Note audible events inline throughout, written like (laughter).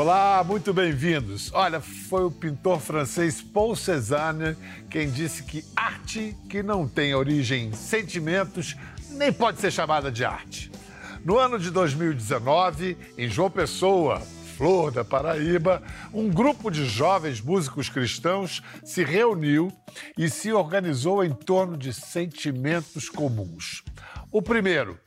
Olá, muito bem-vindos. Olha, foi o pintor francês Paul Cézanne quem disse que arte que não tem origem em sentimentos nem pode ser chamada de arte. No ano de 2019, em João Pessoa, Flor da Paraíba, um grupo de jovens músicos cristãos se reuniu e se organizou em torno de sentimentos comuns. O primeiro,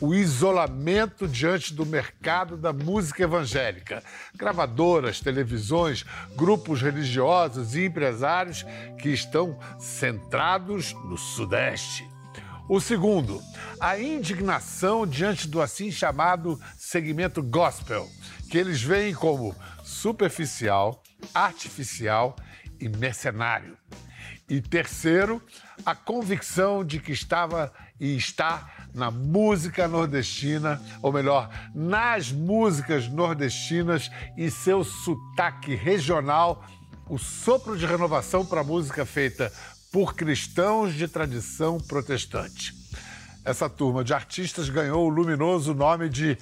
o isolamento diante do mercado da música evangélica. Gravadoras, televisões, grupos religiosos e empresários que estão centrados no Sudeste. O segundo, a indignação diante do assim chamado segmento gospel, que eles veem como superficial, artificial e mercenário. E terceiro, a convicção de que estava e está na música nordestina, ou melhor, nas músicas nordestinas e seu sotaque regional, o sopro de renovação para a música feita por cristãos de tradição protestante. Essa turma de artistas ganhou o luminoso nome de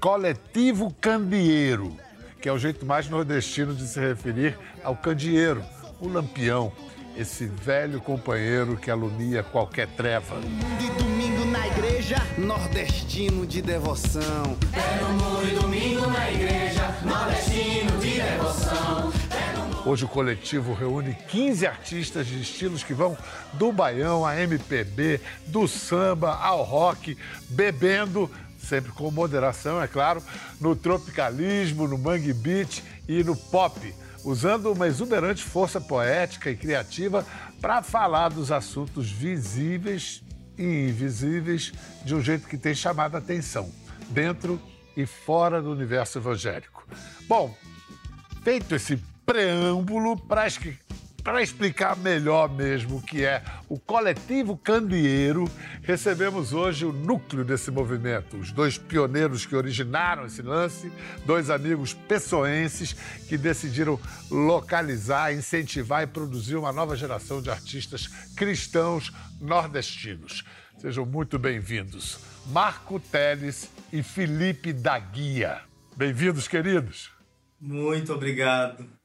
Coletivo Candeeiro, que é o jeito mais nordestino de se referir ao candeeiro, o lampião, esse velho companheiro que alumia qualquer treva. Igreja, nordestino de devoção. É no mundo e domingo na igreja, nordestino de devoção. Hoje o coletivo reúne 15 artistas de estilos que vão do baião a MPB, do samba ao rock, bebendo, sempre com moderação, é claro, no tropicalismo, no mangue beat e no pop, usando uma exuberante força poética e criativa para falar dos assuntos visíveis e invisíveis de um jeito que tem chamado a atenção, dentro e fora do universo evangélico. Bom, feito esse preâmbulo para explicar melhor mesmo o que é o coletivo Candeeiro, recebemos hoje o núcleo desse movimento, os dois pioneiros que originaram esse lance, dois amigos pessoenses que decidiram localizar, incentivar e produzir uma nova geração de artistas cristãos nordestinos. Sejam muito bem-vindos. Marco Teles e Felipe da Guia. Bem-vindos, queridos. Muito obrigado.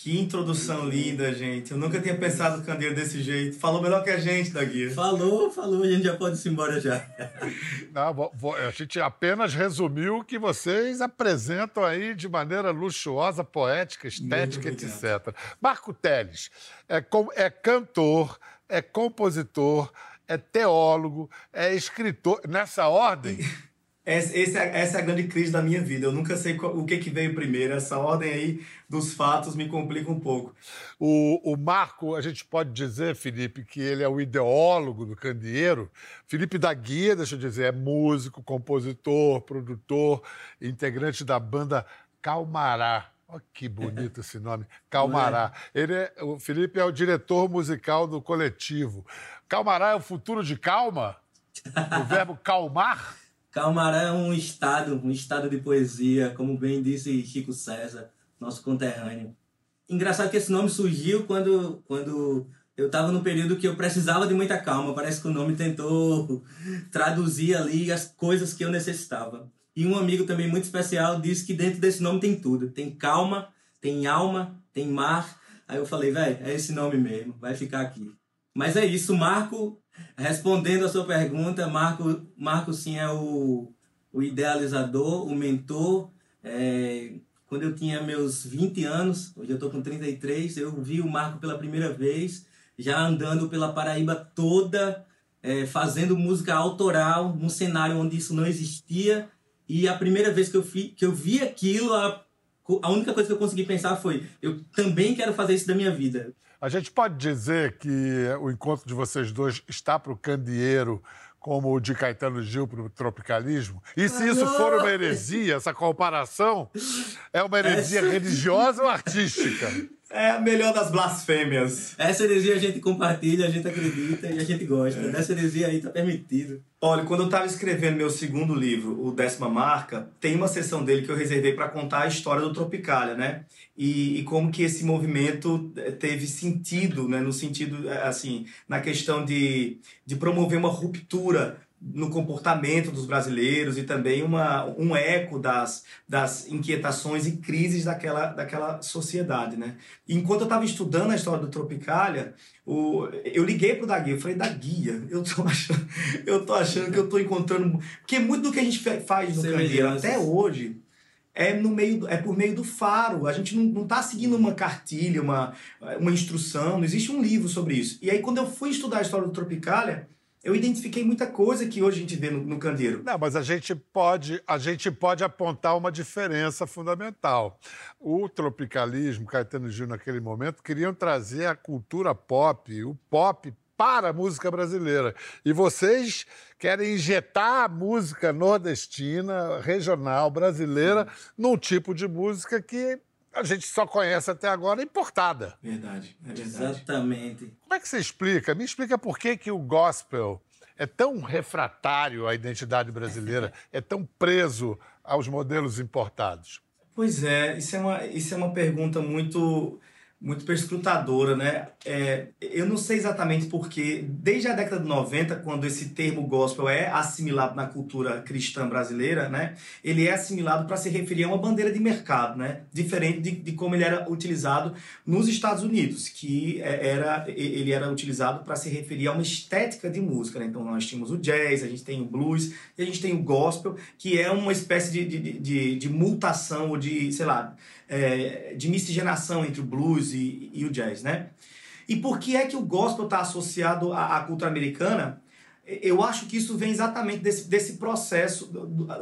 Que introdução linda, gente. Eu nunca tinha pensado no Candeiro desse jeito. Falou melhor que a gente, Dagui. Falou, falou. A gente já pode ir embora já. (laughs) Não, vou, vou, a gente apenas resumiu o que vocês apresentam aí de maneira luxuosa, poética, estética, etc. Marco Teles é, é cantor, é compositor, é teólogo, é escritor. Nessa ordem... (laughs) Essa, essa é a grande crise da minha vida. Eu nunca sei o que, que veio primeiro. Essa ordem aí dos fatos me complica um pouco. O, o Marco, a gente pode dizer, Felipe, que ele é o ideólogo do candeeiro. Felipe da Guia, deixa eu dizer, é músico, compositor, produtor, integrante da banda Calmará. Olha que bonito esse nome, Calmará. Ele é, o Felipe é o diretor musical do coletivo. Calmará é o futuro de calma? O verbo calmar? Calmará é um estado, um estado de poesia, como bem disse Chico César, nosso conterrâneo. Engraçado que esse nome surgiu quando, quando eu estava no período que eu precisava de muita calma. Parece que o nome tentou traduzir ali as coisas que eu necessitava. E um amigo também muito especial disse que dentro desse nome tem tudo. Tem calma, tem alma, tem mar. Aí eu falei, velho, é esse nome mesmo, vai ficar aqui. Mas é isso, Marco Respondendo a sua pergunta, Marco, Marco sim é o, o idealizador, o mentor. É, quando eu tinha meus 20 anos, hoje eu estou com 33, eu vi o Marco pela primeira vez, já andando pela Paraíba toda, é, fazendo música autoral, num cenário onde isso não existia. E a primeira vez que eu, fi, que eu vi aquilo, a, a única coisa que eu consegui pensar foi: eu também quero fazer isso da minha vida. A gente pode dizer que o encontro de vocês dois está para o candeeiro como o de Caetano Gil para o tropicalismo? E se isso for uma heresia, essa comparação, é uma heresia religiosa ou artística? É a melhor das blasfêmias. Essa heresia a gente compartilha, a gente acredita e a gente gosta. É. Dessa heresia aí tá permitido. Olha, quando eu estava escrevendo meu segundo livro, o Décima Marca, tem uma sessão dele que eu reservei para contar a história do Tropicália, né? E, e, como que esse movimento eh, teve sentido, né? No sentido, eh, assim, na questão de, de promover uma ruptura no comportamento dos brasileiros e também uma, um eco das, das inquietações e crises daquela, daquela sociedade, né? enquanto eu estava estudando a história do Tropicália, o, eu liguei pro Dagui, eu falei, Dagui, eu tô achando, (laughs) eu tô achando que eu tô encontrando... Porque muito do que a gente faz no Candeeiro até hoje é no meio é por meio do faro. A gente não está seguindo uma cartilha, uma, uma instrução, não existe um livro sobre isso. E aí, quando eu fui estudar a história do Tropicália, eu identifiquei muita coisa que hoje a gente vê no, no candeeiro. Não, mas a gente pode, a gente pode apontar uma diferença fundamental. O tropicalismo, Caetano Gil naquele momento, queriam trazer a cultura pop, o pop para a música brasileira. E vocês querem injetar a música nordestina, regional, brasileira, num tipo de música que a gente só conhece até agora importada. Verdade, é verdade. Exatamente. Como é que você explica? Me explica por que, que o gospel é tão refratário à identidade brasileira, (laughs) é tão preso aos modelos importados. Pois é, isso é uma, isso é uma pergunta muito muito perscrutadora, né? É, eu não sei exatamente porque, desde a década de 90, quando esse termo gospel é assimilado na cultura cristã brasileira, né? Ele é assimilado para se referir a uma bandeira de mercado, né? Diferente de, de como ele era utilizado nos Estados Unidos, que é, era, ele era utilizado para se referir a uma estética de música, né? Então nós tínhamos o jazz, a gente tem o blues e a gente tem o gospel, que é uma espécie de, de, de, de mutação ou de, sei lá, é, de miscigenação entre o blues e, e, o jazz, né? E por que é que o gospel está associado à, à, cultura americana? Eu acho que isso vem exatamente desse, desse processo.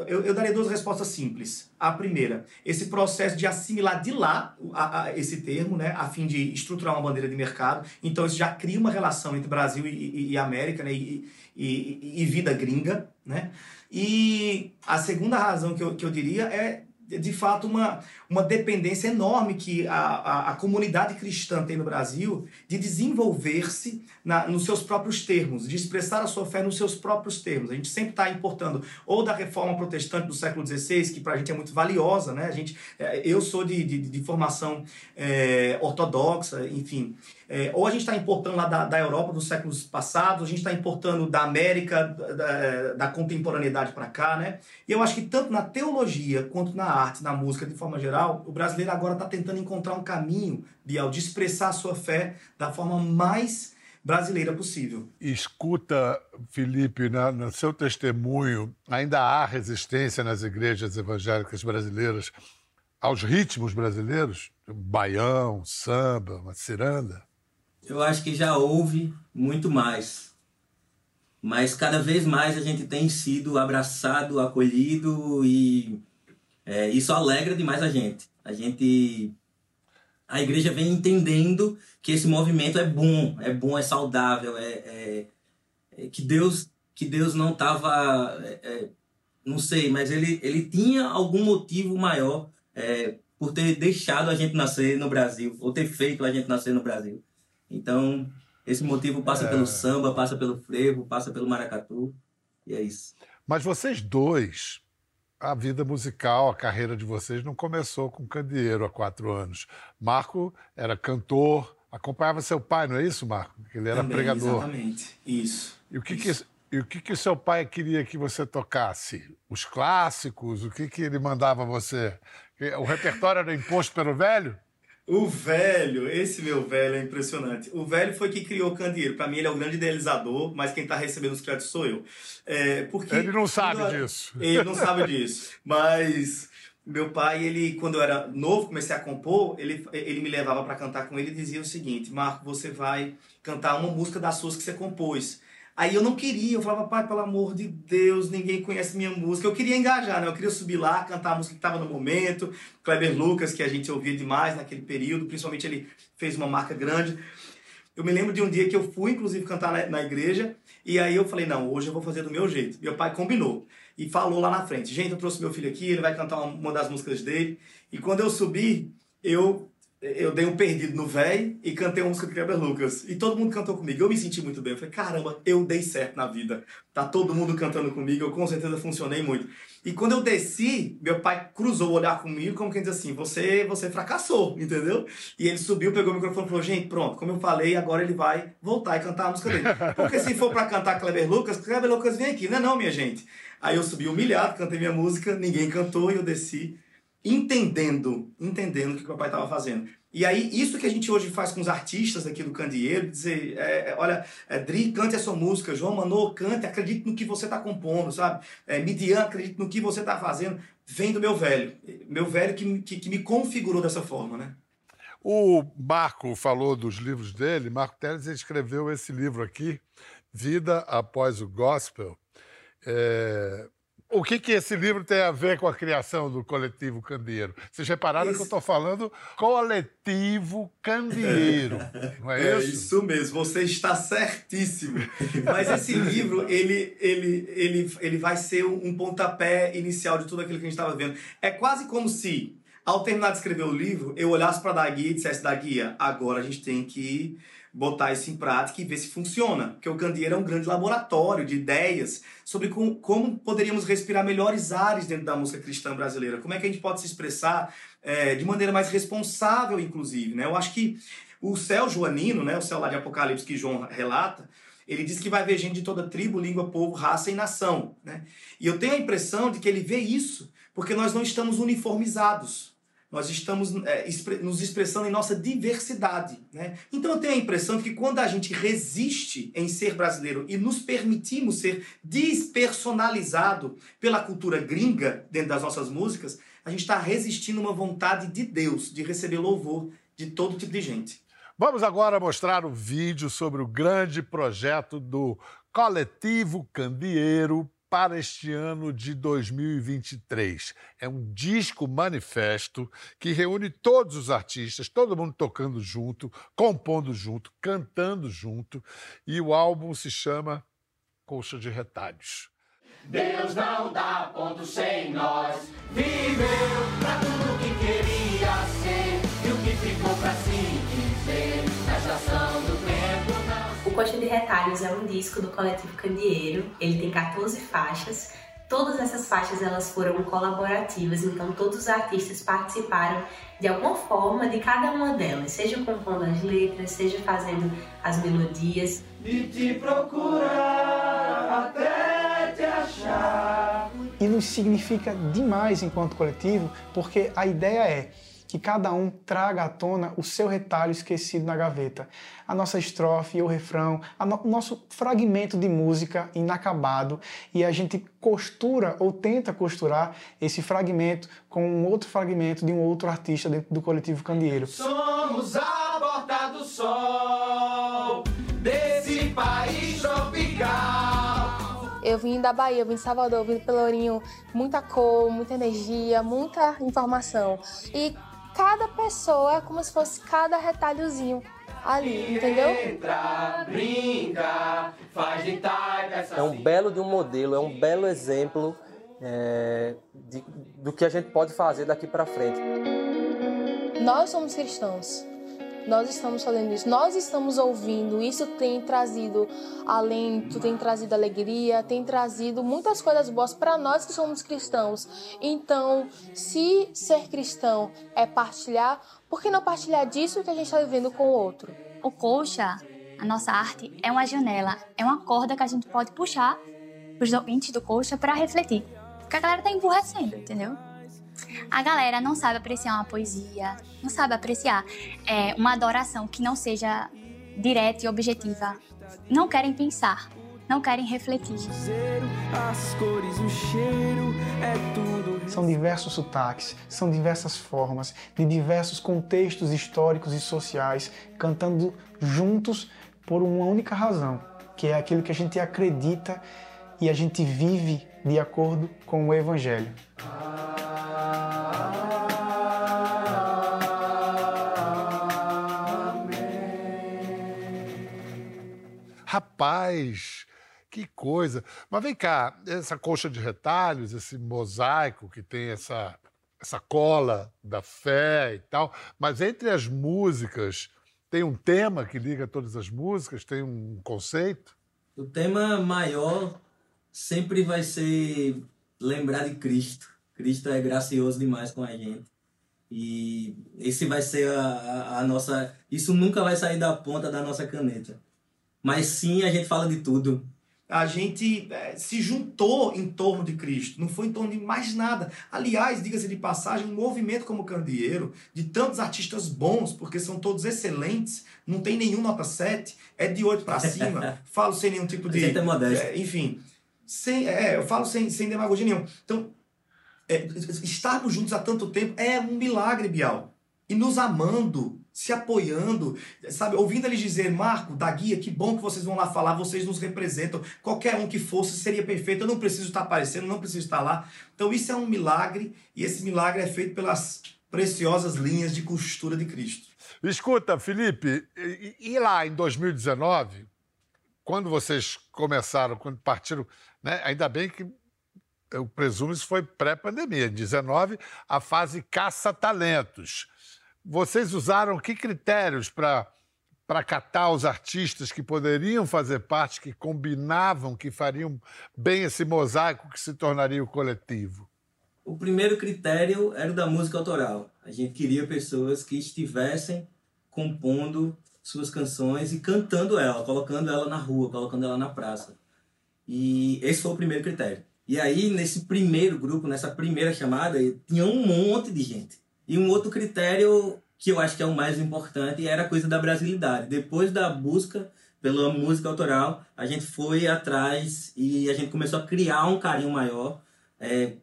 Eu, eu daria duas respostas simples. A primeira, esse processo de assimilar de lá a, a, esse termo, né, a fim de estruturar uma bandeira de mercado. Então isso já cria uma relação entre Brasil e, e, e América, né, e, e, vida gringa, né? E a segunda razão que eu, que eu diria é de fato uma, uma dependência enorme que a, a, a comunidade cristã tem no Brasil de desenvolver-se nos seus próprios termos, de expressar a sua fé nos seus próprios termos. A gente sempre está importando ou da reforma protestante do século XVI, que para a gente é muito valiosa, né? A gente, é, eu sou de, de, de formação é, ortodoxa, enfim, é, ou a gente está importando lá da, da Europa dos séculos passados, a gente está importando da América, da, da contemporaneidade para cá, né? E eu acho que tanto na teologia quanto na arte, na música, de forma geral, o brasileiro agora está tentando encontrar um caminho, Biel, de expressar a sua fé da forma mais brasileira possível. Escuta, Felipe, no seu testemunho, ainda há resistência nas igrejas evangélicas brasileiras aos ritmos brasileiros? Baião, samba, uma ciranda? Eu acho que já houve muito mais. Mas cada vez mais a gente tem sido abraçado, acolhido e é, isso alegra demais a gente. A gente. A igreja vem entendendo que esse movimento é bom, é bom, é saudável, é, é, é que Deus que Deus não estava, é, é, não sei, mas ele, ele tinha algum motivo maior é, por ter deixado a gente nascer no Brasil, ou ter feito a gente nascer no Brasil. Então, esse motivo passa é. pelo samba, passa pelo frevo, passa pelo maracatu, e é isso. Mas vocês dois, a vida musical, a carreira de vocês não começou com Candeeiro há quatro anos. Marco era cantor, acompanhava seu pai, não é isso, Marco? Ele era Também, pregador. Exatamente, isso. E o que, isso. que, e o que, que o seu pai queria que você tocasse? Os clássicos? O que, que ele mandava você? O repertório era imposto pelo velho? O velho, esse meu velho é impressionante. O velho foi que criou o Candeeiro. Para mim, ele é o grande idealizador, mas quem está recebendo os créditos sou eu. É, porque ele não sabe disso. Ele não sabe disso. Mas meu pai, ele quando eu era novo, comecei a compor, ele, ele me levava para cantar com ele e dizia o seguinte: Marco, você vai cantar uma música das suas que você compôs. Aí eu não queria, eu falava, pai, pelo amor de Deus, ninguém conhece minha música. Eu queria engajar, né? Eu queria subir lá, cantar a música que estava no momento. Kleber Lucas, que a gente ouvia demais naquele período, principalmente ele fez uma marca grande. Eu me lembro de um dia que eu fui, inclusive, cantar na, na igreja, e aí eu falei, não, hoje eu vou fazer do meu jeito. Meu pai combinou e falou lá na frente, gente, eu trouxe meu filho aqui, ele vai cantar uma, uma das músicas dele. E quando eu subi, eu eu dei um perdido no véi e cantei uma música do Kleber Lucas. E todo mundo cantou comigo. Eu me senti muito bem. Eu falei, caramba, eu dei certo na vida. Tá todo mundo cantando comigo, eu com certeza funcionei muito. E quando eu desci, meu pai cruzou o olhar comigo como quem diz assim, você, você fracassou, entendeu? E ele subiu, pegou o microfone e falou, gente, pronto, como eu falei, agora ele vai voltar e cantar a música dele. Porque se for para cantar Kleber Lucas, Kleber Lucas vem aqui. Não é não, minha gente. Aí eu subi humilhado, cantei minha música, ninguém cantou e eu desci entendendo, entendendo o que o papai estava fazendo. E aí, isso que a gente hoje faz com os artistas aqui do Candeeiro, dizer, é, é, olha, é, Dri, cante a sua música, João Manô, cante, acredite no que você está compondo, sabe? É, Midian, acredite no que você está fazendo, vem do meu velho. Meu velho que, que, que, me configurou dessa forma, né? O Marco falou dos livros dele, Marco Teles escreveu esse livro aqui, Vida Após o Gospel. É, o que, que esse livro tem a ver com a criação do coletivo Candeeiro? Vocês repararam que eu estou falando coletivo Candeeiro, (laughs) não é, é isso? É isso mesmo, você está certíssimo. Mas esse livro, ele, ele, ele, ele vai ser um pontapé inicial de tudo aquilo que a gente estava vendo. É quase como se, ao terminar de escrever o livro, eu olhasse para a guia e dissesse da guia, agora a gente tem que botar isso em prática e ver se funciona. Porque o Candeeiro é um grande laboratório de ideias sobre com, como poderíamos respirar melhores ares dentro da música cristã brasileira. Como é que a gente pode se expressar é, de maneira mais responsável, inclusive. Né? Eu acho que o céu joanino, né, o céu lá de Apocalipse que João relata, ele diz que vai ver gente de toda tribo, língua, povo, raça e nação. Né? E eu tenho a impressão de que ele vê isso porque nós não estamos uniformizados nós estamos é, nos expressando em nossa diversidade. Né? Então eu tenho a impressão de que quando a gente resiste em ser brasileiro e nos permitimos ser despersonalizado pela cultura gringa dentro das nossas músicas, a gente está resistindo uma vontade de Deus de receber louvor de todo tipo de gente. Vamos agora mostrar o um vídeo sobre o grande projeto do Coletivo Candeeiro para este ano de 2023. É um disco manifesto que reúne todos os artistas, todo mundo tocando junto, compondo junto, cantando junto, e o álbum se chama Colcha de Retalhos. Deus não dá ponto sem nós, viveu pra tudo que queria ser e o que ficou pra se dizer na estação do Coxa de Retalhos é um disco do coletivo Candeeiro. Ele tem 14 faixas. Todas essas faixas elas foram colaborativas, então todos os artistas participaram de alguma forma de cada uma delas, seja compondo as letras, seja fazendo as melodias. De te procurar até te achar. E nos significa demais enquanto coletivo, porque a ideia é que cada um traga à tona o seu retalho esquecido na gaveta. A nossa estrofe, o refrão, no, o nosso fragmento de música inacabado e a gente costura ou tenta costurar esse fragmento com um outro fragmento de um outro artista dentro do coletivo Candeeiro. Somos a porta do sol desse país tropical. Eu vim da Bahia, eu vim de Salvador, eu vim do Pelourinho, muita cor, muita energia, muita informação. E cada pessoa é como se fosse cada retalhozinho ali, entendeu? Entra, brinca, faz de É um belo de um modelo, é um belo exemplo é, de, do que a gente pode fazer daqui para frente. Nós somos cristãos. Nós estamos fazendo isso, nós estamos ouvindo. Isso tem trazido alento, tem trazido alegria, tem trazido muitas coisas boas para nós que somos cristãos. Então, se ser cristão é partilhar, por que não partilhar disso que a gente está vivendo com o outro? O coxa, a nossa arte, é uma janela, é uma corda que a gente pode puxar os ouvintes do coxa para refletir. Porque a galera tá emburrecendo, entendeu? A galera não sabe apreciar uma poesia, não sabe apreciar é, uma adoração que não seja direta e objetiva. Não querem pensar, não querem refletir. São diversos sotaques, são diversas formas, de diversos contextos históricos e sociais, cantando juntos por uma única razão, que é aquilo que a gente acredita e a gente vive de acordo com o Evangelho. Rapaz, que coisa. Mas vem cá, essa colcha de retalhos, esse mosaico que tem essa essa cola da fé e tal, mas entre as músicas tem um tema que liga todas as músicas, tem um conceito. O tema maior sempre vai ser lembrar de Cristo. Cristo é gracioso demais com a gente. E esse vai ser a, a, a nossa. Isso nunca vai sair da ponta da nossa caneta. Mas sim, a gente fala de tudo a gente é, se juntou em torno de Cristo, não foi em torno de mais nada. Aliás, diga-se de passagem, um movimento como o Candeeiro, de tantos artistas bons, porque são todos excelentes, não tem nenhum nota 7, é de 8 para cima, (laughs) falo sem nenhum tipo de. É, é, enfim, sem, é, eu falo sem, sem demagogia nenhuma. Então, é, estarmos juntos há tanto tempo é um milagre, Bial. E nos amando, se apoiando, sabe? Ouvindo eles dizer, Marco, da guia, que bom que vocês vão lá falar, vocês nos representam. Qualquer um que fosse seria perfeito, eu não preciso estar aparecendo, não preciso estar lá. Então isso é um milagre, e esse milagre é feito pelas preciosas linhas de costura de Cristo. Escuta, Felipe, e, e lá em 2019, quando vocês começaram, quando partiram, né, ainda bem que eu presumo isso foi pré-pandemia, em 19, a fase caça-talentos. Vocês usaram que critérios para para catar os artistas que poderiam fazer parte, que combinavam, que fariam bem esse mosaico que se tornaria o coletivo? O primeiro critério era o da música autoral. A gente queria pessoas que estivessem compondo suas canções e cantando ela, colocando ela na rua, colocando ela na praça. E esse foi o primeiro critério. E aí, nesse primeiro grupo, nessa primeira chamada, tinha um monte de gente. E um outro critério que eu acho que é o mais importante era a coisa da brasilidade. Depois da busca pela música autoral, a gente foi atrás e a gente começou a criar um carinho maior é,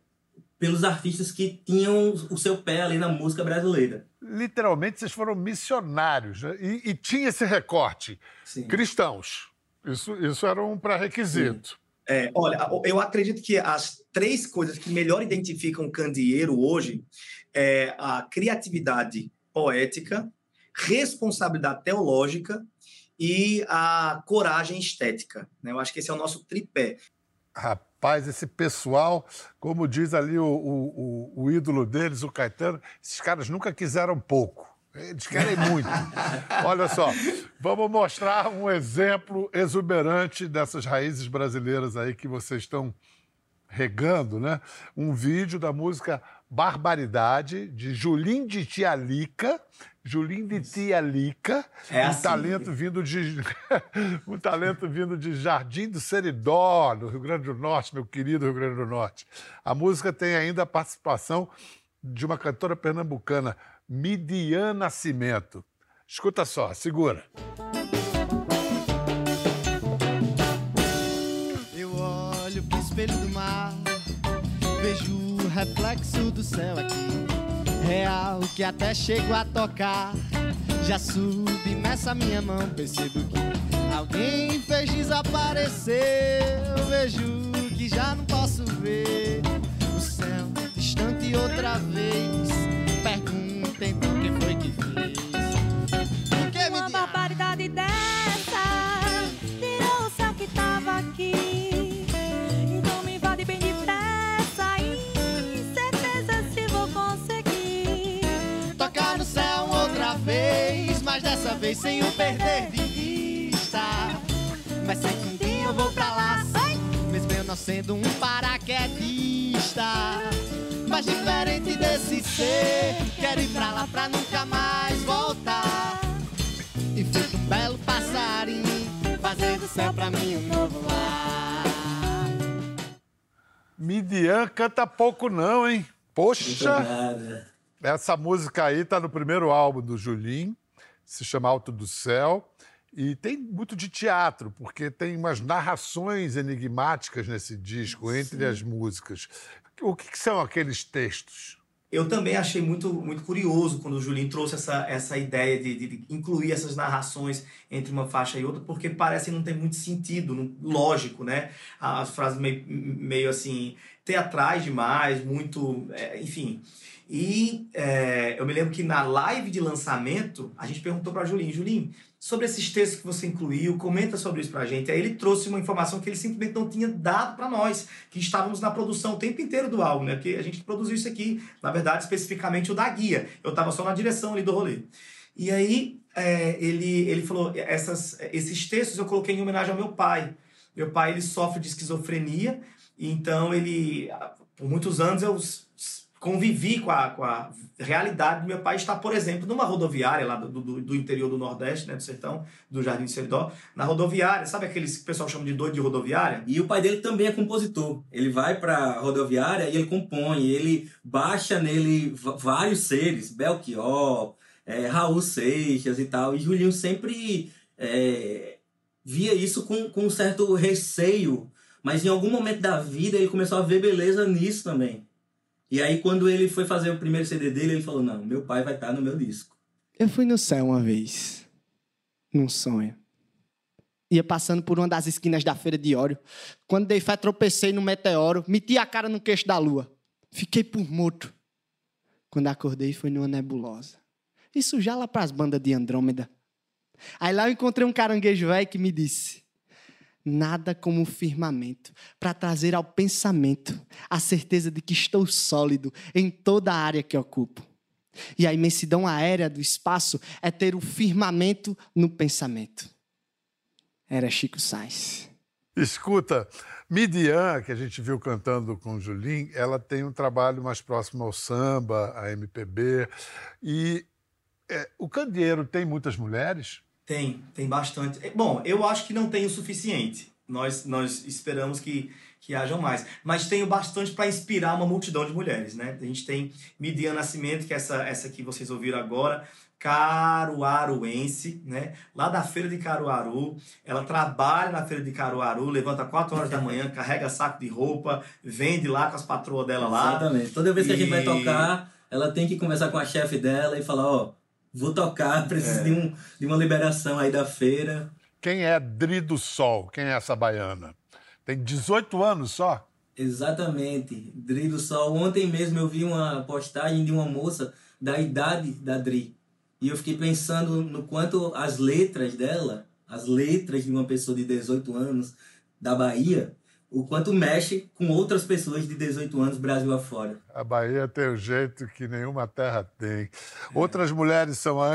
pelos artistas que tinham o seu pé ali na música brasileira. Literalmente, vocês foram missionários né? e, e, tinha esse recorte. Sim. Cristãos. Isso, isso era um pré-requisito. É, olha, eu acredito que as três coisas que melhor identificam o candeeiro hoje é a criatividade poética, responsabilidade teológica e a coragem estética. Né? Eu acho que esse é o nosso tripé. Rapaz, esse pessoal, como diz ali o, o, o, ídolo deles, o Caetano, esses caras nunca quiseram pouco. Eles querem muito. Olha só, vamos mostrar um exemplo exuberante dessas raízes brasileiras aí que vocês estão regando, né? Um vídeo da música Barbaridade, de Julim de Tialica. Julim de Tialica, é um assim. talento vindo de (laughs) um talento vindo de Jardim do Seridó, no Rio Grande do Norte, meu querido Rio Grande do Norte. A música tem ainda a participação de uma cantora pernambucana, Midian Nascimento. Escuta só, segura. Eu olho pro espelho do mar, vejo o reflexo do céu aqui. Real que até chego a tocar. Já submersa minha mão, percebo que alguém fez desaparecer. Eu vejo que já não posso ver o céu distante outra vez. Então quem foi que fez. O que me Uma barbaridade dessa tirou o céu que tava aqui. Então me invade bem depressa e certeza se vou conseguir. tocar no céu outra vez, mas dessa vez sem o perder de vista. Mas sei que um dia eu vou pra lá, mesmo eu não sendo um paraquedista. Mas diferente desse ser, quero ir pra lá pra nunca mais voltar. E feito um belo passarinho, fazer do céu pra mim um novo lar. Midian canta pouco não, hein? Poxa! Essa música aí tá no primeiro álbum do Julim, se chama Alto do Céu. E tem muito de teatro, porque tem umas narrações enigmáticas nesse disco, entre as músicas. O que, são aqueles textos? Eu também achei muito, muito curioso quando o Julinho trouxe essa, essa ideia de, de incluir essas narrações entre uma faixa e outra, porque parece não ter muito sentido, lógico, né? As frases meio, meio assim, teatrais demais, muito. é, enfim. E é, eu me lembro que na live de lançamento, a gente perguntou para Julinho: Julinho, sobre esses textos que você incluiu, comenta sobre isso pra gente. Aí ele trouxe uma informação que ele simplesmente não tinha dado para nós, que estávamos na produção o tempo inteiro do álbum, né? Porque a gente produziu isso aqui, na verdade, especificamente o da guia. Eu estava só na direção ali do rolê. E aí é, ele, ele falou, essas, esses textos eu coloquei em homenagem ao meu pai. Meu pai, ele sofre de esquizofrenia, então ele, por muitos anos, eu convivi com a, com a realidade do meu pai estar, por exemplo, numa rodoviária lá do, do, do interior do Nordeste, né, do sertão, do Jardim do Seridó, na rodoviária, sabe aqueles que o pessoal chama de doido de rodoviária? E o pai dele também é compositor. Ele vai pra rodoviária e ele compõe. Ele baixa nele vários seres, Belchior, é, Raul Seixas e tal. E Julinho sempre é, via isso com, com um certo receio. Mas em algum momento da vida ele começou a ver beleza nisso também. E aí quando ele foi fazer o primeiro CD dele, ele falou, não, meu pai vai estar no meu disco. Eu fui no céu uma vez, num sonho. Ia passando por uma das esquinas da feira de óleo. Quando dei fé, tropecei no meteoro, meti a cara no queixo da lua. Fiquei por morto. Quando acordei, foi numa nebulosa. Isso já lá pras bandas de Andrômeda. Aí lá eu encontrei um caranguejo velho que me disse: Nada como o firmamento para trazer ao pensamento a certeza de que estou sólido em toda a área que ocupo. E a imensidão aérea do espaço é ter o firmamento no pensamento. Era Chico Sainz. Escuta, Midian, que a gente viu cantando com Julim, ela tem um trabalho mais próximo ao samba, à MPB. E é, o candeeiro tem muitas mulheres? Tem, tem bastante. É, Bom, eu acho que não tem o suficiente. Nós, nós esperamos que, que hajam mais. Mas tem o bastante para inspirar uma multidão de mulheres, né? A gente tem Midian Nascimento, que é essa, essa que vocês ouviram agora, caruaruense, né? Lá da feira de Caruaru. Ela trabalha na feira de Caruaru, levanta 4 horas da manhã, (laughs) carrega saco de roupa, vende lá com as patroas dela lá. Exatamente. Toda vez que a gente vai E- tocar, ela tem que conversar com a chefe dela e falar, ó, vou tocar, (laughs) preciso de, um, de uma liberação aí da feira. Quem é Dri do Sol? Quem é essa baiana? Tem 18 anos só? Exatamente. Dri do Sol. Ontem mesmo eu vi uma postagem de uma moça da idade da Dri. E eu fiquei pensando no quanto as letras dela, as letras de uma pessoa de 18 anos da Bahia, o quanto mexe com outras pessoas de 18 anos Brasil afora. A Bahia tem o jeito que nenhuma terra tem. Outras mulheres são a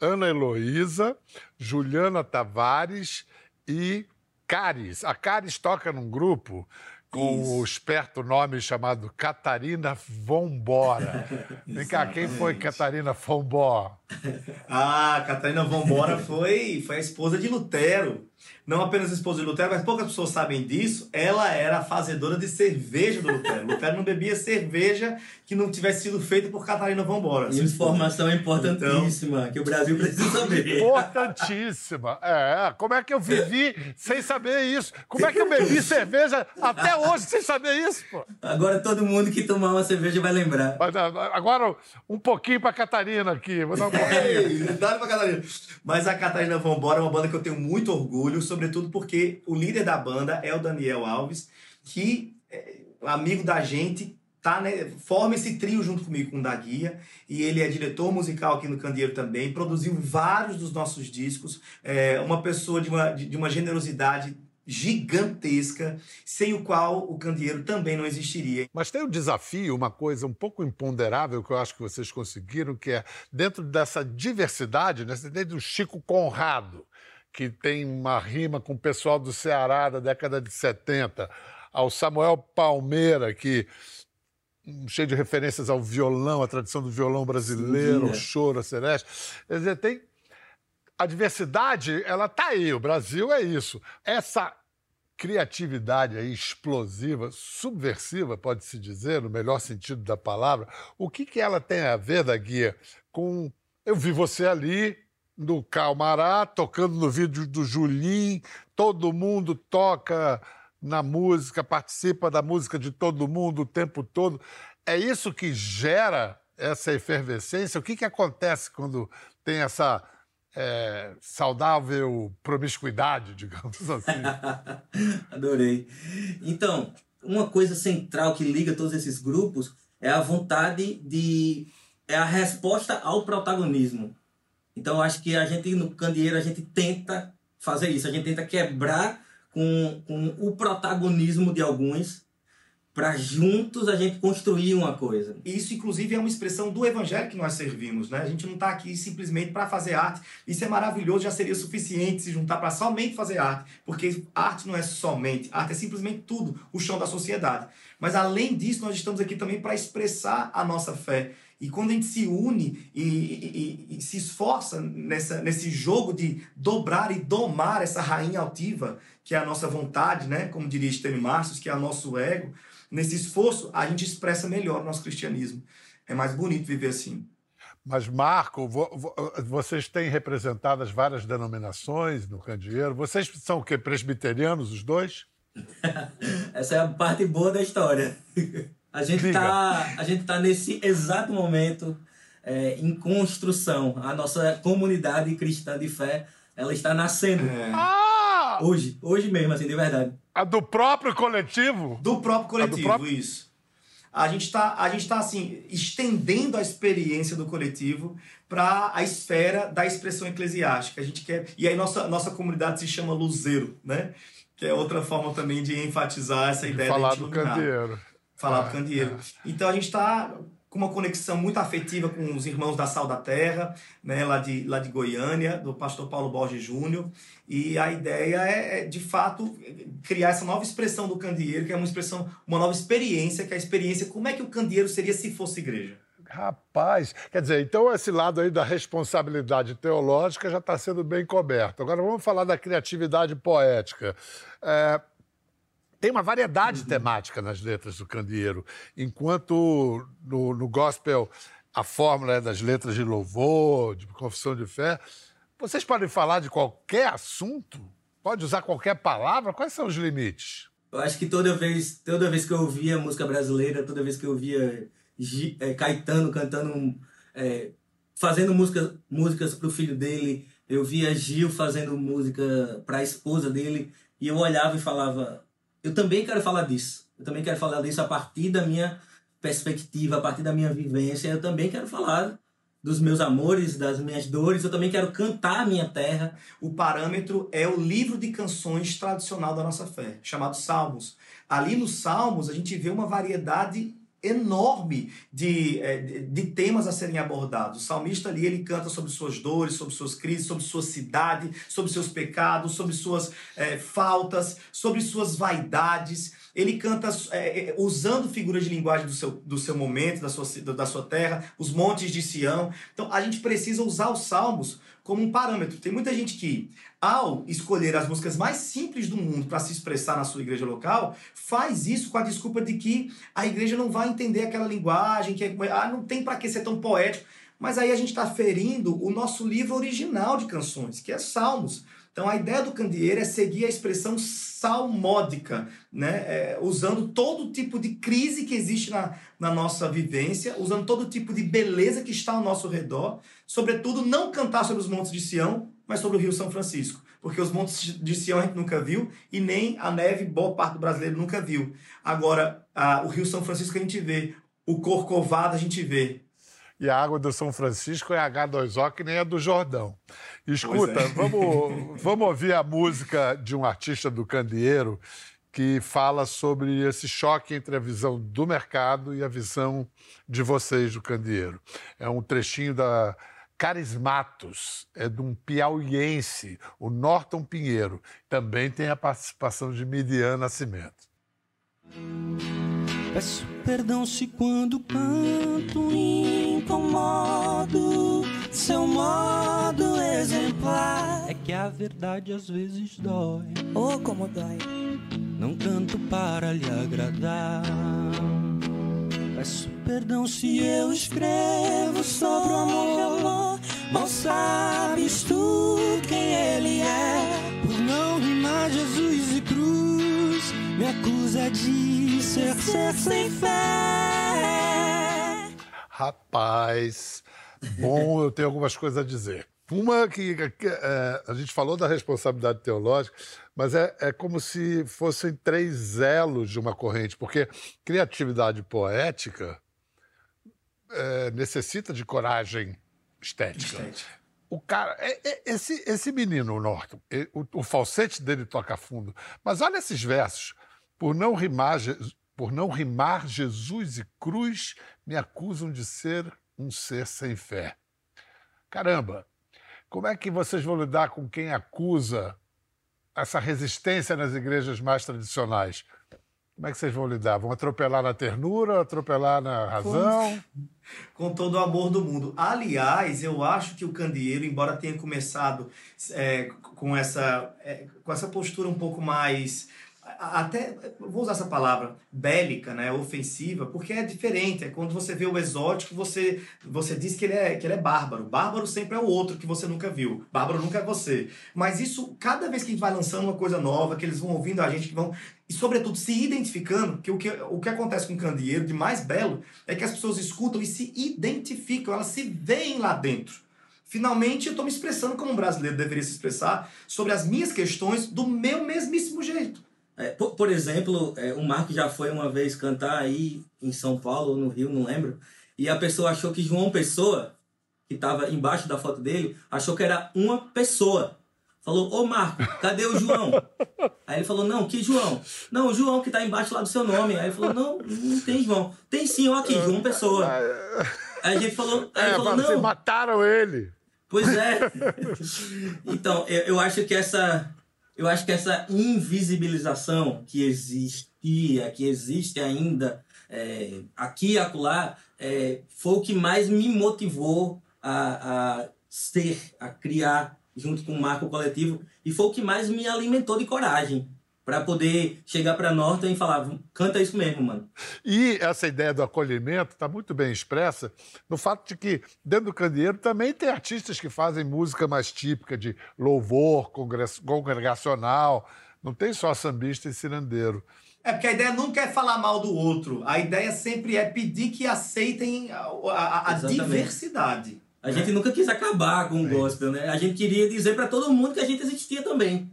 Ana, Heloísa, Juliana Tavares e Caris. A Caris toca num grupo com o esperto nome chamado Catarina Vombora. (laughs) Vem cá, quem foi Catarina Vombora? (laughs) Ah, Catarina Vambora foi, foi a esposa de Lutero. Não apenas a esposa de Lutero, mas poucas pessoas sabem disso. Ela era a fazedora de cerveja do Lutero. Lutero não bebia cerveja que não tivesse sido feita por Catarina Vambora. E informação é importantíssima, que o Brasil precisa (laughs) saber. Importantíssima. É, como é que eu vivi sem saber isso? Como é que eu bebi cerveja até hoje sem saber isso, pô? Agora todo mundo que tomar uma cerveja vai lembrar. Mas, Agora, um pouquinho pra Catarina aqui. Vou dar um Dá pra Catarina. Mas a Catarina Vambora é uma banda que eu tenho muito orgulho, sobretudo porque o líder da banda é o Daniel Alves, que é amigo da gente, tá, né, forma esse trio junto comigo com o da Guia, e ele é diretor musical aqui no Candeeiro também, produziu vários dos nossos discos, é uma pessoa de uma, de uma generosidade gigantesca, sem o qual o Candeeiro também não existiria. Mas tem um desafio, uma coisa um pouco imponderável que eu acho que vocês conseguiram, que é dentro dessa diversidade, né? Tem do Chico Conrado, que tem uma rima com o pessoal do Ceará da década de 70, ao Samuel Palmeira, que hum, cheio de referências ao violão, à tradição do violão brasileiro, ao Sim, é. choro, a sereste. Quer dizer, tem a diversidade, ela tá aí, o Brasil é isso. Essa criatividade aí explosiva, subversiva, pode-se dizer, no melhor sentido da palavra, o que, que ela tem a ver, da guia, com. Eu vi você ali no Calmará, tocando no vídeo do Julim, todo mundo toca na música, participa da música de todo mundo o tempo todo. É isso que gera essa efervescência? O que, que acontece quando tem essa é, saudável promiscuidade, (laughs) digamos assim? (laughs) Adorei. Então, uma coisa central que liga todos esses grupos é a vontade de. é a resposta ao protagonismo. Então acho que a gente no candeeiro a gente tenta fazer isso, a gente tenta quebrar com, com o protagonismo de alguns para juntos a gente construir uma coisa. Isso, inclusive, é uma expressão do evangelho que nós servimos, né? A gente não está aqui simplesmente para fazer arte. Isso é maravilhoso, já seria suficiente se juntar para somente fazer arte, porque arte não é somente, arte é simplesmente tudo, o chão da sociedade. Mas além disso, nós estamos aqui também para expressar a nossa fé. E quando a gente se une e, e- e- se esforça nessa, nesse jogo de dobrar e domar essa rainha altiva, que é a nossa vontade, né? como diria Stênio Marcius, que é o nosso ego, nesse esforço a gente expressa melhor o nosso cristianismo. É mais bonito viver assim. Mas, Marco, vo- vo- vocês têm representado as várias denominações no candeeiro. Vocês são o quê? Presbiterianos, os dois? (laughs) Essa é a parte boa da história. (laughs) A gente Diga. tá, a gente tá nesse exato momento é, em construção. A nossa comunidade cristã de fé, ela está nascendo. Ah! Hoje, hoje mesmo, assim, de verdade. A do próprio coletivo? Do próprio coletivo, próprio- isso. A gente está, a gente tá assim estendendo a experiência do coletivo para a esfera da expressão eclesiástica. A gente quer e aí nossa nossa comunidade se chama Luzeiro, né? Que é outra forma também de enfatizar essa ideia Falar da gente do iluminar. candeeiro. Falar Ah, do candeeiro. Então a gente está com uma conexão muito afetiva com os irmãos da Sal da Terra, né, lá de, lá de Goiânia, do pastor Paulo Borges Júnior. E a ideia é, é, de fato, criar essa nova expressão do candeeiro, que é uma expressão, uma nova experiência, que é a experiência, como é que o candeeiro seria se fosse igreja? Rapaz, quer dizer, então esse lado aí da responsabilidade teológica já está sendo bem coberto. Agora vamos falar da criatividade poética. É, tem uma variedade temática nas letras do Candeeiro, enquanto no, no gospel a fórmula é das letras de louvor, de confissão de fé. Vocês podem falar de qualquer assunto? Pode usar qualquer palavra? Quais são os limites? Eu acho que toda vez, toda vez que eu ouvia música brasileira, toda vez que eu ouvia eh, Caetano cantando, eh, fazendo música, músicas pro filho dele, eu via Gil fazendo música para a esposa dele, e eu olhava e falava: eu também quero falar disso. Eu também quero falar disso a partir da minha perspectiva, a partir da minha vivência. Eu também quero falar dos meus amores, das minhas dores. Eu também quero cantar a minha terra. O parâmetro é o livro de canções tradicional da nossa fé, chamado Salmos. Ali nos Salmos a gente vê uma variedade enorme de, eh, de, de temas a serem abordados. O salmista ali ele canta sobre suas dores, sobre suas crises, sobre sua cidade, sobre seus pecados, sobre suas eh, faltas, sobre suas vaidades. Ele canta eh, eh, usando figuras de linguagem do seu, do seu momento, da sua, da sua terra, os montes de Sião. Então a gente precisa usar os salmos como um parâmetro. Tem muita gente que, ao escolher as músicas mais simples do mundo para se expressar na sua igreja local, faz isso com a desculpa de que a igreja não vai entender aquela linguagem, que é, ah, não tem para que ser tão poético. Mas aí a gente está ferindo o nosso livro original de canções, que é Salmos. Então a ideia do candeeiro é seguir a expressão salmódica, né? É, usando todo tipo de crise que existe na, na nossa vivência, usando todo tipo de beleza que está ao nosso redor, sobretudo não cantar sobre os montes de Sião, mas sobre o Rio São Francisco, porque os montes de Sião a gente nunca viu e nem a neve boa parte do brasileiro nunca viu. Agora, a- o Rio São Francisco a gente vê, o Corcovado a gente vê, E a água do São Francisco é H2O, que nem a do Jordão. Escuta, é. (laughs) vamos, vamos ouvir a música de um artista do Candeeiro que fala sobre esse choque entre a visão do mercado e a visão de vocês do Candeeiro. É um trechinho da Carismatos, é de um piauiense, o Norton Pinheiro. Também tem a participação de Midian Nascimento. Peço perdão se quando canto incomodo seu modo exemplar. É que a verdade às vezes dói. Oh, como dói. Não canto para lhe agradar. Peço perdão se eu escrevo sobre o amor. Mal sabes tu quem ele é. Por não rimar Jesus e cruz, me acusa de ser ser sem fé. Rapaz, bom, eu tenho algumas coisas a dizer. Uma que, que, é, a gente falou da responsabilidade teológica, mas é, é como se fossem três elos de uma corrente, porque criatividade poética é, necessita de coragem estética. o cara. é- é- esse, esse menino, o Norton, é- o, o falsete dele toca fundo. Mas olha esses versos. Por não rimar, por não rimar Jesus e cruz, me acusam de ser um ser sem fé. Caramba, como é que vocês vão lidar com quem acusa essa resistência nas igrejas mais tradicionais? Como é que vocês vão lidar? Vão atropelar na ternura, atropelar na razão? com (laughs) todo o amor do mundo. Aliás, eu acho que o Candeeiro, embora tenha começado é, com, essa, é, com essa postura um pouco mais. Até, vou usar essa palavra, bélica, né, ofensiva, porque é diferente. É quando você vê o exótico, você, você diz que ele, é, que ele é bárbaro. Bárbaro sempre é o outro que você nunca viu. Bárbaro nunca é você. Mas isso, cada vez que a gente vai lançando uma coisa nova, que eles vão ouvindo a gente, que vão e sobretudo se identificando, que o que, o que acontece com o candeeiro de mais belo é que as pessoas escutam e se identificam, elas se veem lá dentro. Finalmente eu estou me expressando como um brasileiro deveria se expressar sobre as minhas questões do meu mesmíssimo jeito. É, por, por exemplo, é, o Marco já foi uma vez cantar aí em São Paulo ou no Rio, não lembro, e a pessoa achou que João Pessoa, que estava embaixo da foto dele, achou que era uma pessoa. Falou, ô Marco, cadê o João? Aí ele falou, não, que João? Não, o João que tá embaixo lá do seu nome. Aí ele falou, não, não tem João. Tem sim, ó aqui, João Pessoa. Aí a gente falou, aí ele É, falou, mas vocês não. mataram ele. Pois é. (laughs) Então, eu, eu acho que essa eu acho que essa invisibilização que existia, que existe ainda é, aqui e acolá, é, foi o que mais me motivou a, a ser, a criar junto com o Marco Coletivo e foi o que mais me alimentou de coragem para poder chegar para Norton e falar, canta isso mesmo, mano. E essa ideia do acolhimento está muito bem expressa no fato de que, dentro do candeeiro, também tem artistas que fazem música mais típica de louvor, congregacional. Não tem só sambista e cirandeiro. É porque a ideia nunca é falar mal do outro. A ideia sempre é pedir que aceitem a, a- a diversidade. A gente nunca quis acabar com o gospel, né? A gente queria dizer para todo mundo que a gente existia também.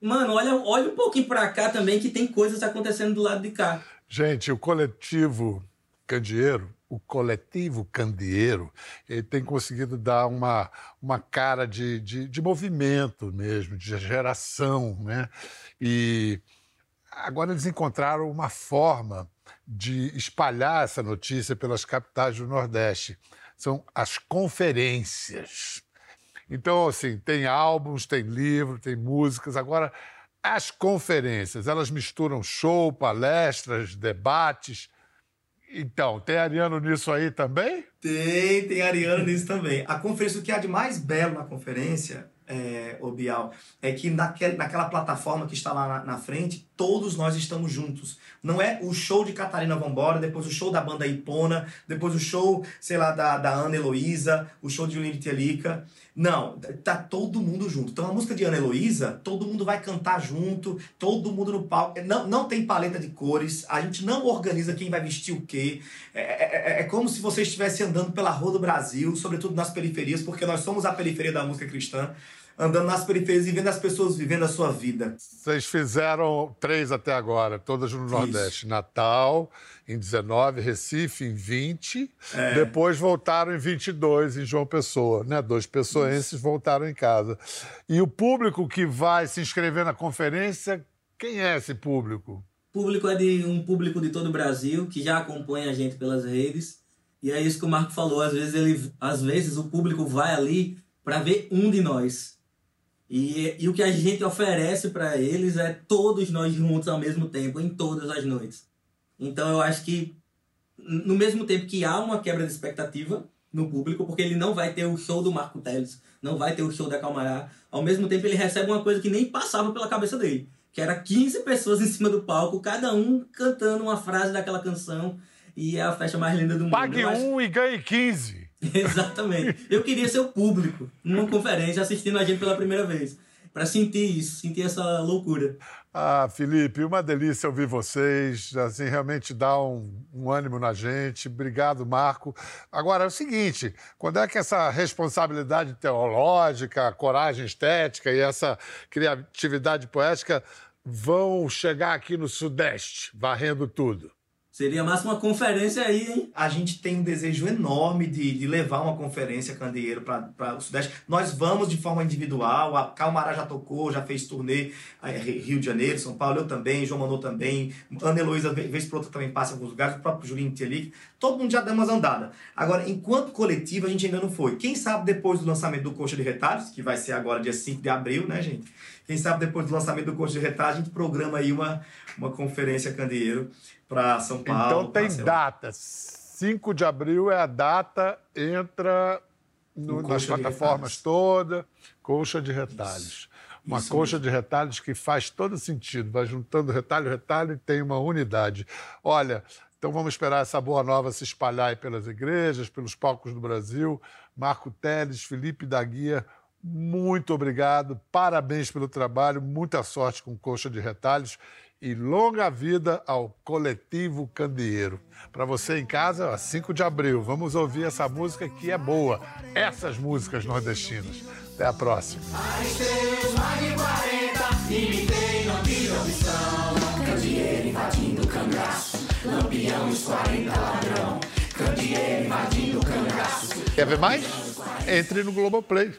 Mano, olha, olha um pouquinho para cá também que tem coisas acontecendo do lado de cá. Gente, o coletivo Candeeiro, o coletivo Candeeiro, ele tem conseguido dar uma, uma cara de, de, de movimento mesmo, de geração, né? E agora eles encontraram uma forma de espalhar essa notícia pelas capitais do Nordeste. São as conferências. Então, assim, tem álbuns, tem livro, tem músicas. Agora, as conferências, elas misturam show, palestras, debates. Então, tem Ariano nisso aí também? Tem, tem Ariano nisso também. A conferência, o que há de mais belo na conferência, é, ô Bial, é que naquele, naquela plataforma que está lá na, na frente, todos nós estamos juntos. Não é o show de Catarina Vambora, depois o show da banda Ipona, depois o show, sei lá, da, da Ana Heloísa, o show de Juliane Telica. Não, tá todo mundo junto. Então a música de Ana Heloísa, todo mundo vai cantar junto, todo mundo no palco. Não, não tem paleta de cores, a gente não organiza quem vai vestir o quê. É, é, é como se você estivesse andando pela rua do Brasil, sobretudo nas periferias, porque nós somos a periferia da música cristã, andando nas periferias e vendo as pessoas vivendo a sua vida. Vocês fizeram três até agora, todas no Nordeste. Natal, em 19, Recife, em 20. É. Depois voltaram em 22, em João Pessoa. Né? Dois pessoenses voltaram em casa. E o público que vai se inscrever na conferência, quem é esse público? O público é de um público de todo o Brasil que já acompanha a gente pelas redes. E é isso que o Marco falou, às vezes ele, às vezes o público vai ali para ver um de nós. E, e o que a gente oferece para eles é todos nós juntos ao mesmo tempo, em todas as noites. Então eu acho que, no mesmo tempo que há uma quebra de expectativa no público, porque ele não vai ter o show do Marco Teles, não vai ter o show da Calmará, ao mesmo tempo ele recebe uma coisa que nem passava pela cabeça dele, que era 15 pessoas em cima do palco, cada um cantando uma frase daquela canção, e é a festa mais linda do mundo. Pague acho- um e ganhe 15. (laughs) Exatamente. Eu queria ser o público numa conferência assistindo a gente pela primeira vez. Pra sentir isso, sentir essa loucura. Ah, Felipe, uma delícia ouvir vocês. Assim, realmente dá um, um ânimo na gente. Obrigado, Marco. Agora é o seguinte: quando é que essa responsabilidade teológica, coragem estética e essa criatividade poética vão chegar aqui no Sudeste, varrendo tudo? Seria mais uma conferência aí, hein? A gente tem um desejo enorme de, de levar uma conferência candeeiro para o Sudeste. Nós vamos de forma individual. A Calmará já tocou, já fez turnê eh, Rio de Janeiro, São Paulo, eu também, João Manô também. Ana Heloísa, ve- vez por outra, também passa em alguns lugares. O próprio Julinho Tchelic. Todo mundo já deu umas andadas. Agora, enquanto coletivo, a gente ainda não foi. Quem sabe depois do lançamento do Coxa de Retalhos, que vai ser agora dia 5 de abril, né, gente? Quem sabe depois do lançamento do Coxa de Retalhos, a gente programa aí uma, uma conferência candeeiro para São Paulo. Então tem datas. 5 de abril é a data, entra no- nas plataformas todas, coxa de retalhos. Uma Isso coxa de retalhos que faz todo sentido. Vai juntando retalho, retalho e tem uma unidade. Olha, então vamos esperar essa boa nova se espalhar pelas igrejas, pelos palcos do Brasil. Marco Teles, Felipe da Guia, muito obrigado. Parabéns pelo trabalho, muita sorte com Coxa de Retalhos e longa vida ao Coletivo Candeeiro. Para você em casa, ó, 5 de abril, vamos ouvir essa música que é boa. Essas músicas nordestinas. Até a próxima. Estrelas mais de 40, imitei, não tive opção. Candeeiro invadindo o cangaço, lampião os 40 ladrão. Candeeiro invadindo o cangaço. Quer ver mais? Entre no Globoplay.